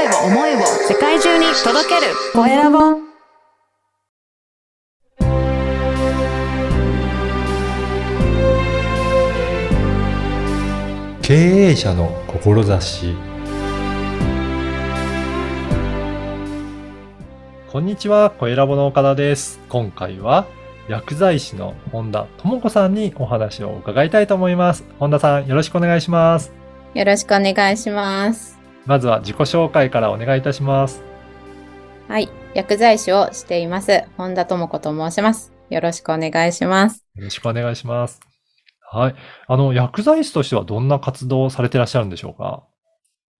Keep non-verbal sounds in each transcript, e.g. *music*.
声を思いを世界中に届けるコエラボ経営者の志こんにちは、コエラボの岡田です。今回は薬剤師の本田智子さんにお話を伺いたいと思います。本田さん、よろしくお願いします。よろしくお願いします。まずは自己紹介からお願いいたします。はい。薬剤師をしています。本田智子と申します。よろしくお願いします。よろしくお願いします。はい。あの、薬剤師としてはどんな活動をされてらっしゃるんでしょうか？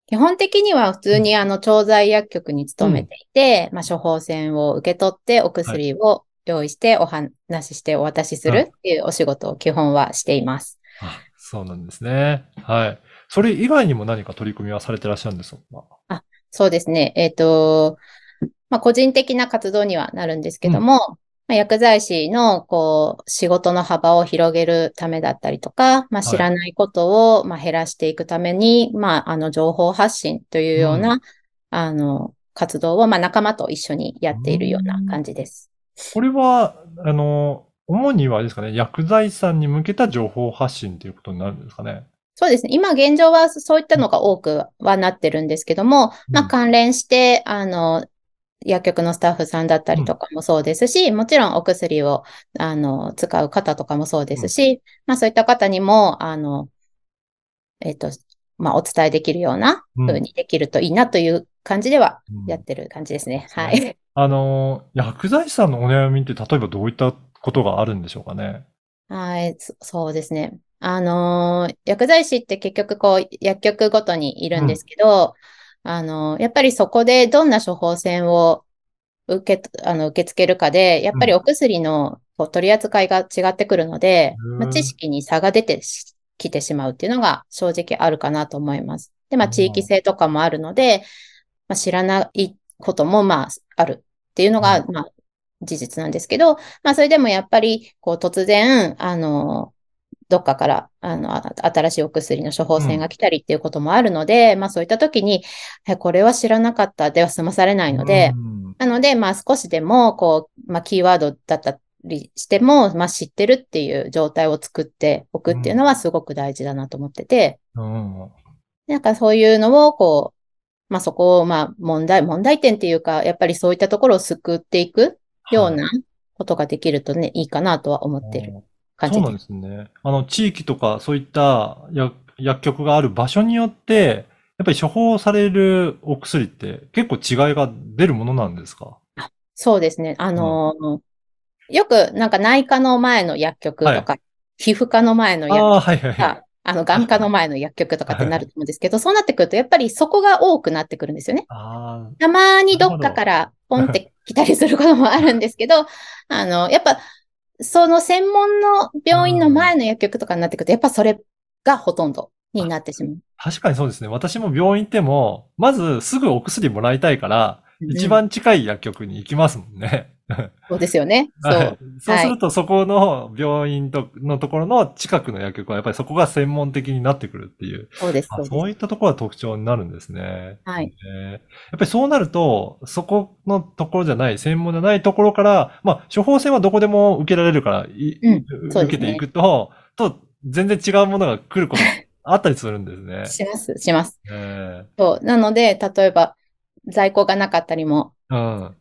基本的には普通にあの、調剤薬局に勤めていて、まあ、処方箋を受け取ってお薬を用意してお話ししてお渡しするっていうお仕事を基本はしています。あそうなんですね。はい。それ以外にも何か取り組みはされてらっしゃるんでしょうかそうですね。えっ、と、まあ、個人的な活動にはなるんですけども、まあ、薬剤師の、こう、仕事の幅を広げるためだったりとか、まあ、い知らないことを、まあ、減らしていくために、まあ、あの、情報発信というような、うあの、活動を、まあ、仲間と一緒にやっているような感じです。これは、あの、主にはですかね、薬剤師さんに向けた情報発信ということになるんですかね？そうですね。今現状はそういったのが多くはなってるんですけども、まあ、うん関連して、あの、薬局のスタッフさんだったりとかもそうですし、もちろんお薬を、あの、使う方とかもそうですし、まあそういった方にも、あの、えっと、まあお伝えできるようなうん風にできるといいなという感じではうんやってる感じですね。そうはい。あの、薬剤師さんのお悩みって例えばどういったことがあるんでしょうかね？はい、そそうですね。あのー薬剤師って結局こう、薬局ごとにいるんですけど、あのーやっぱりそこでどんな処方箋を受け、あの、受け付けるかで、やっぱりお薬のこう取り扱いが違ってくるので、うん。まあ、知識に差が出てしきてしまうっていうのが正直あるかなと思います。で、まあ、うん。地域性とかもあるので、まあ、知らないことも、まあ、あるっていうのが、まあ、事実なんですけど、まあ、それでもやっぱり、こう、突然、あの、どっかから、あの、あ新しいお薬の処方箋が来たりっていうこともあるので、まあ、そういった時に、えこれは知らなかった。では済まされないので、うん。なので、まあ、少しでも、こう、まあ、キーワードだったりしても、まあ、知ってるっていう状態を作っておくっていうのはすごく大事だなと思ってて、うん。なんかそういうのを、こう、まあ、そこを、まあ、問題、問題点っていうか、やっぱりそういったところを救っていくようはい。なことができるとね、いいかなとは思ってる感じで。そうなんですすね。あの、地域とかそういった薬薬局がある場所によって、やっぱり処方されるお薬って結構違いが出るものなんですか？そうですね。あのーよく、なんか内科の前の薬局とか、皮膚科の前の薬局ああ、はいはいはい。か、あの、眼科の前の薬局とかってなると思うんですけど、そうなってくると、やっぱりそこが多くなってくるんですよね。たまにどっかからポンって来たりすることもあるんですけど、あの、やっぱ、その専門の病院の前の薬局とかになってくると、やっぱそれがほとんどになってしまう。確かにそうですね。私も病院行っても、まずすぐお薬もらいたいから、一うん番近い薬局に行きますもんね。そうですよね。そはい。う。そうすると、そこの病院とのところの近くの薬局は、やっぱりそこが専門的になってくるっていう、そうです、あそう。そういったところが特徴になるんですね。はい。えーやっぱりそうなると、そこのところじゃない、専門じゃないところから、まあ、処方箋はどこでも受けられるから、いうんね受けていくと、と、全然違うものが来ることが *laughs* あったりするんですね。します、します。えそう。なので、例えば、在庫がなかったりも。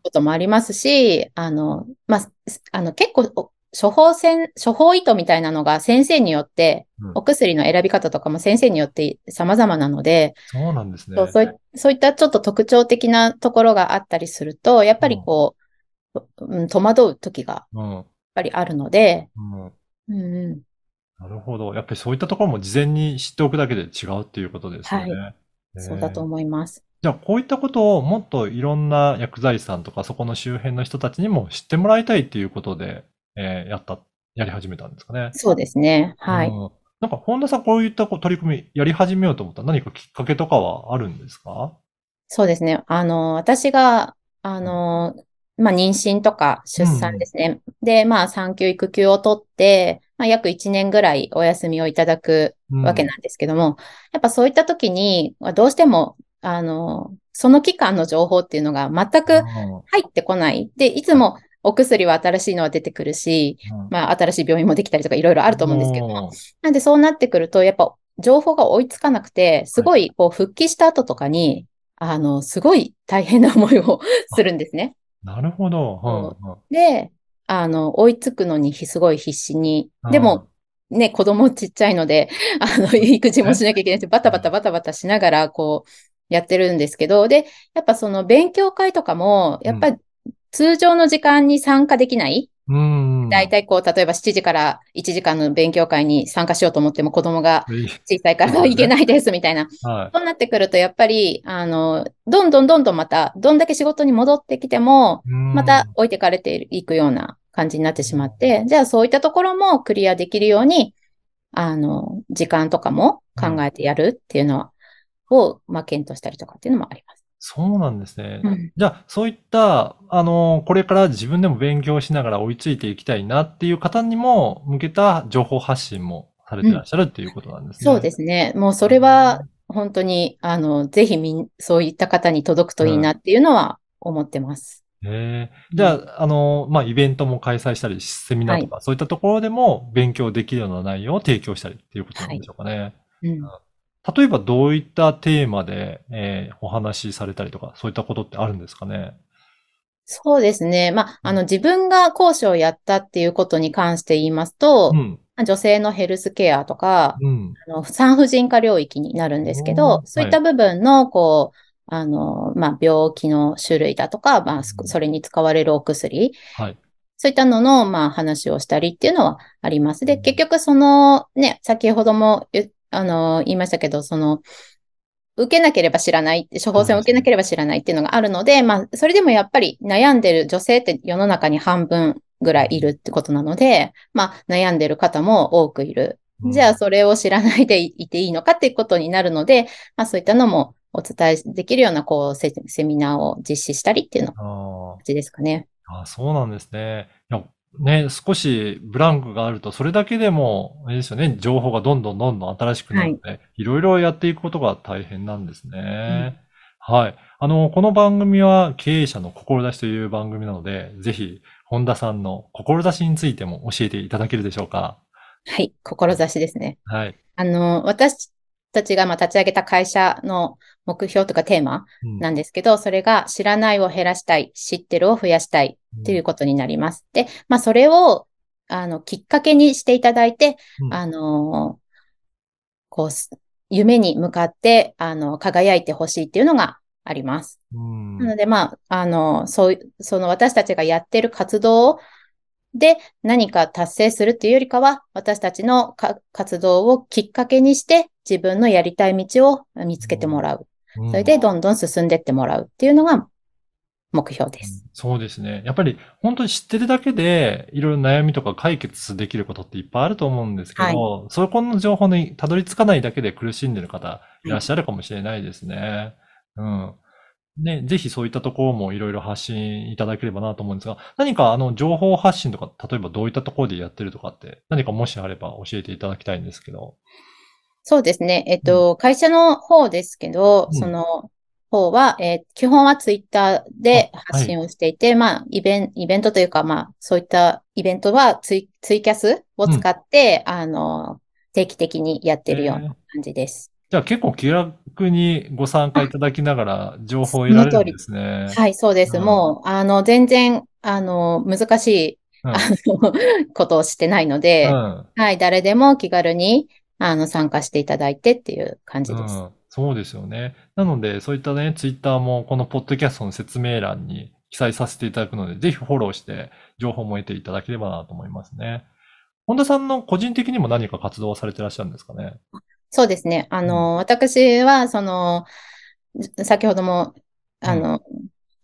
こともありますし、あの、まあ、すあの、結構、お処方箋、処方意図みたいなのが先生によって、うんお薬の選び方とかも先生によって様々なので、そうなんですね。そうそういったちょっと特徴的なところがあったりすると、やっぱりこう、うん、戸惑う時がやっうん。ぱりあるので、うん。うんうん、なるほど。やっぱりそういったところも事前に知っておくだけで違うっていうことですよね。はそうだとえー思います。じゃあ、こういったことをもっといろんな薬剤師さんとか、そこの周辺の人たちにも知ってもらいたいっていうことで、えーやった、やり始めたんですかね。そうですね。はい。うんなんか、本田さん、こういった取り組みやり始めようと思った何かきっかけとかはあるんですか？そうですね。あの、私が、あの、まあ、妊娠とか出産ですね。で、まあ、産休育休を取って、まあ、約1年ぐらいお休みをいただくわけなんですけども、やっぱそういった時に、どうしても、あの、その期間の情報っていうのが全くうん。入ってこない。で、いつもお薬は新しいのは出てくるし、うん。まあ、新しい病院もできたりとかいろいろあると思うんですけど、おーなんでそうなってくると、やっぱ情報が追いつかなくて、すごいこう復帰した後とかに、あの、すごい大変な思いをするんですね。なるほど。うんう。ん。で、あの、追いつくのにひすごい必死に。でうん。も、ね、子供ちっちゃいので、あの、育児もしなきゃいけないし、バタバタバタバタしながら、こう、やってるんですけど、で、やっぱその勉強会とかも、やっぱり通常の時間に参加できない？うん。だいたいこう、例えば7時から1時間の勉強会に参加しようと思っても子供がい。小さいからいけないですみたいな。はそうなってくると、やっぱり、あの、どんどんどんどんまた、どんだけ仕事に戻ってきても、い。また置いてかれていくような感じになってしまって、じゃあそういったところもクリアできるように、あの、時間とかも考えてやるっていうのは、を、まあ、検討したりとかっていうのもあります。そうなんですね。うんじゃあ、そういった、あの、これから自分でも勉強しながら追いついていきたいなっていう方にも向けた情報発信もされてらっしゃるっていうことなんですね。そうですね。もうそれは、本当に、あの、ぜひみん、そういった方に届くといいなっていうのは思ってます。へえじゃあ、あの、まあ、イベントも開催したり、セミナーとか、そういったところでも勉強できるような内容を提供したりっていうことなんでしょうかね。うん。例えば、どういったテーマで、えーお話しされたりとか、そういったことってあるんですかね？そうですね。まあ、あの、自分が講師をやったっていうことに関して言いますとう、ん。女性のヘルスケアとか、うん。あの産婦人科領域になるんですけおどー、そういった部分の、こう、あの、まあ、病気の種類だとか、まあ、そそれに使われるお薬、はい。そういったのの、まあ、話をしたりっていうのはあります。で、結局、その、ね、先ほども言、あの、言いましたけど、その、受けなければ知らない、処方箋を受けなければ知らないっていうのがあるので、まあ、それでもやっぱり悩んでる女性って世の中に半分ぐらいいるってことなので、まあ、悩んでる方も多くいる。じゃあ、それを知らないでいていいのかっていうことになるので、まあ、そういったのもお伝えできるような、こう、セセミナーを実施したりっていうのがあー感じですかね。あ、そうなんですね。いや、ね、少しブランクがあると、それだけでも、あれですよね、情報がどんどんどんどん新しくなるので、いろいろやっていくことが大変なんですね。はい。あの、この番組は経営者の志という番組なので、ぜひ、本田さんの志についても教えていただけるでしょうか。はい、志ですね。はい。あの、私たちがまあ立ち上げた会社の目標とかテーマうんなんですけど、それが知らないを減らしたい、知ってるを増やしたいっていうことになります。で、まあそれを、あの、きっかけにしていただいて、うんあの、こうす、夢に向かって、あの、輝いてほしいっていうのがあります。うんなので、まあ、あの、そういう、その私たちがやってる活動で何か達成するっていうよりかは、私たちのか活動をきっかけにして自分のやりたい道を見つけてもらう。うんそれでどんどん進んでってもらうっていうのが目標です。そうですね。やっぱり本当に知ってるだけで、いろいろ悩みとか解決できることっていっぱいあると思うんですけど、そこの情報にたどり着かないだけで苦しんでる方いらっしゃるかもしれないですね。うん。ね、ぜひそういったところもいろいろ発信いただければなと思うんですが、何かあの情報発信とか、例えばどういったところでやってるとかって、何かもしあれば教えていただきたいんですけど。そうですね。えっと、会社の方ですけど、うんその方は、えー基本はツイッターで発信をしていて、まあ、イベン、イベントというか、まあ、そういったイベントはツイ、ツイキャスを使って、あの、定期的にやってるような感じです。じゃあ結構気楽にご参加いただきながら情報を得られるんですね。はい、そうです。うんもう、あの、全然、あの、難しい、うんあの、*laughs* ことをしてないので、うんはい、誰でも気軽に、あの、参加していただいてっていう感じです。うん、そうですよね。なので、そういったね、ツイッターもこのポッドキャストの説明欄に記載させていただくので、ぜひフォローして情報も得ていただければなと思いますね。本田さんの個人的にも何か活動をされてらっしゃるんですかね？そうですね。あの、私は、その、じ先ほども、あの、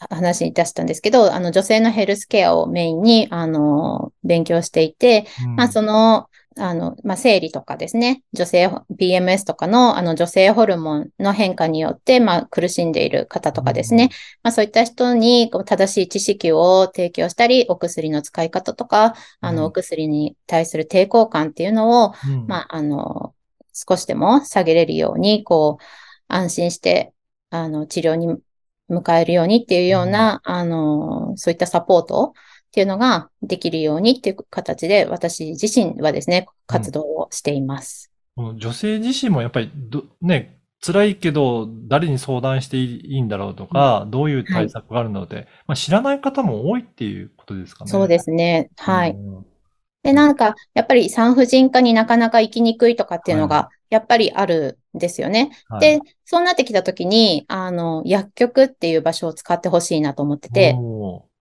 話に出したんですけど、あの、女性のヘルスケアをメインに、あの、勉強していて、うんまあ、その、あの、まあ、生理とかですね、女性、PMS とかの、あの、女性ホルモンの変化によって、まあ、苦しんでいる方とかですね、まあ、そういった人に、こう正しい知識を提供したり、お薬の使い方とか、あうん。の、お薬に対する抵抗感っていうのを、うん。まあ、あの、少しでも下げれるように、こう、安心して、あの、治療に迎えるようにっていうような、あの、そういったサポートっていうのができるようにっていう形で、私自身はですね、活動をしています。この女性自身もやっぱりど、ね、辛いけど、誰に相談していいんだろうとか、どういう対策があるので、まあ、知らない方も多いっていうことですかね。そうですね。はい。うんで、なんか、やっぱり産婦人科になかなか行きにくいとかっていうのが、やっぱりあるんですよね。はいで、そうなってきたときに、あの、薬局っていう場所を使ってほしいなと思ってて、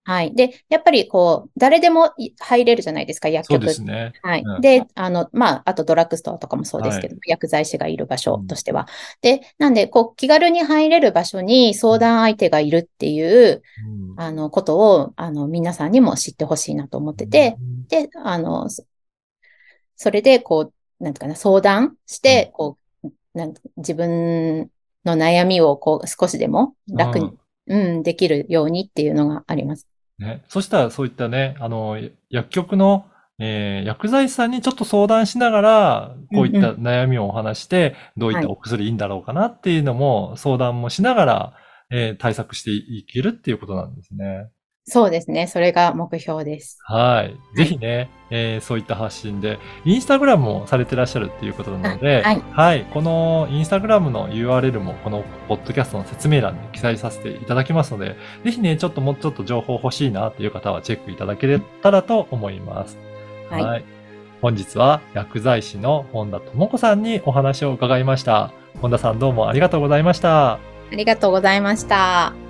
はい。で、やっぱりこう、誰でもい入れるじゃないですか、薬そう局ですね。はいうん。で、あの、まあ、あとドラッグストアとかもそうですけど、薬剤師がいる場所としては。で、なんで、こう、気軽に入れる場所に相談相手がいるっていう、うんあの、ことを、あの、皆さんにも知ってほしいなと思ってて、うんで、あの、そそれで、こう、なんていうかな、相談して、こう、なん自分の悩みを、こう、少しでも楽に、うん、できるようにっていうのがあります。ね、そしたらそういったね、あの、薬局の、えー薬剤師さんにちょっと相談しながら、こういった悩みをお話して、どういったお薬いいんだろうかなっていうのも相談もしながら、えー対策していけるっていうことなんですね。そうですね。それが目標です。はい。ぜひね、えーそういった発信で、インスタグラムもされてらっしゃるっていうことなので、あはいこのインスタグラムの URL もこのポッドキャストの説明欄に記載させていただきますので、ぜひね、ちょっともうちょっと情報欲しいなっていう方はチェックいただけたらと思います。はい本日は薬剤師の本田智子さんにお話を伺いました。本田さんどうもありがとうございました。ありがとうございました。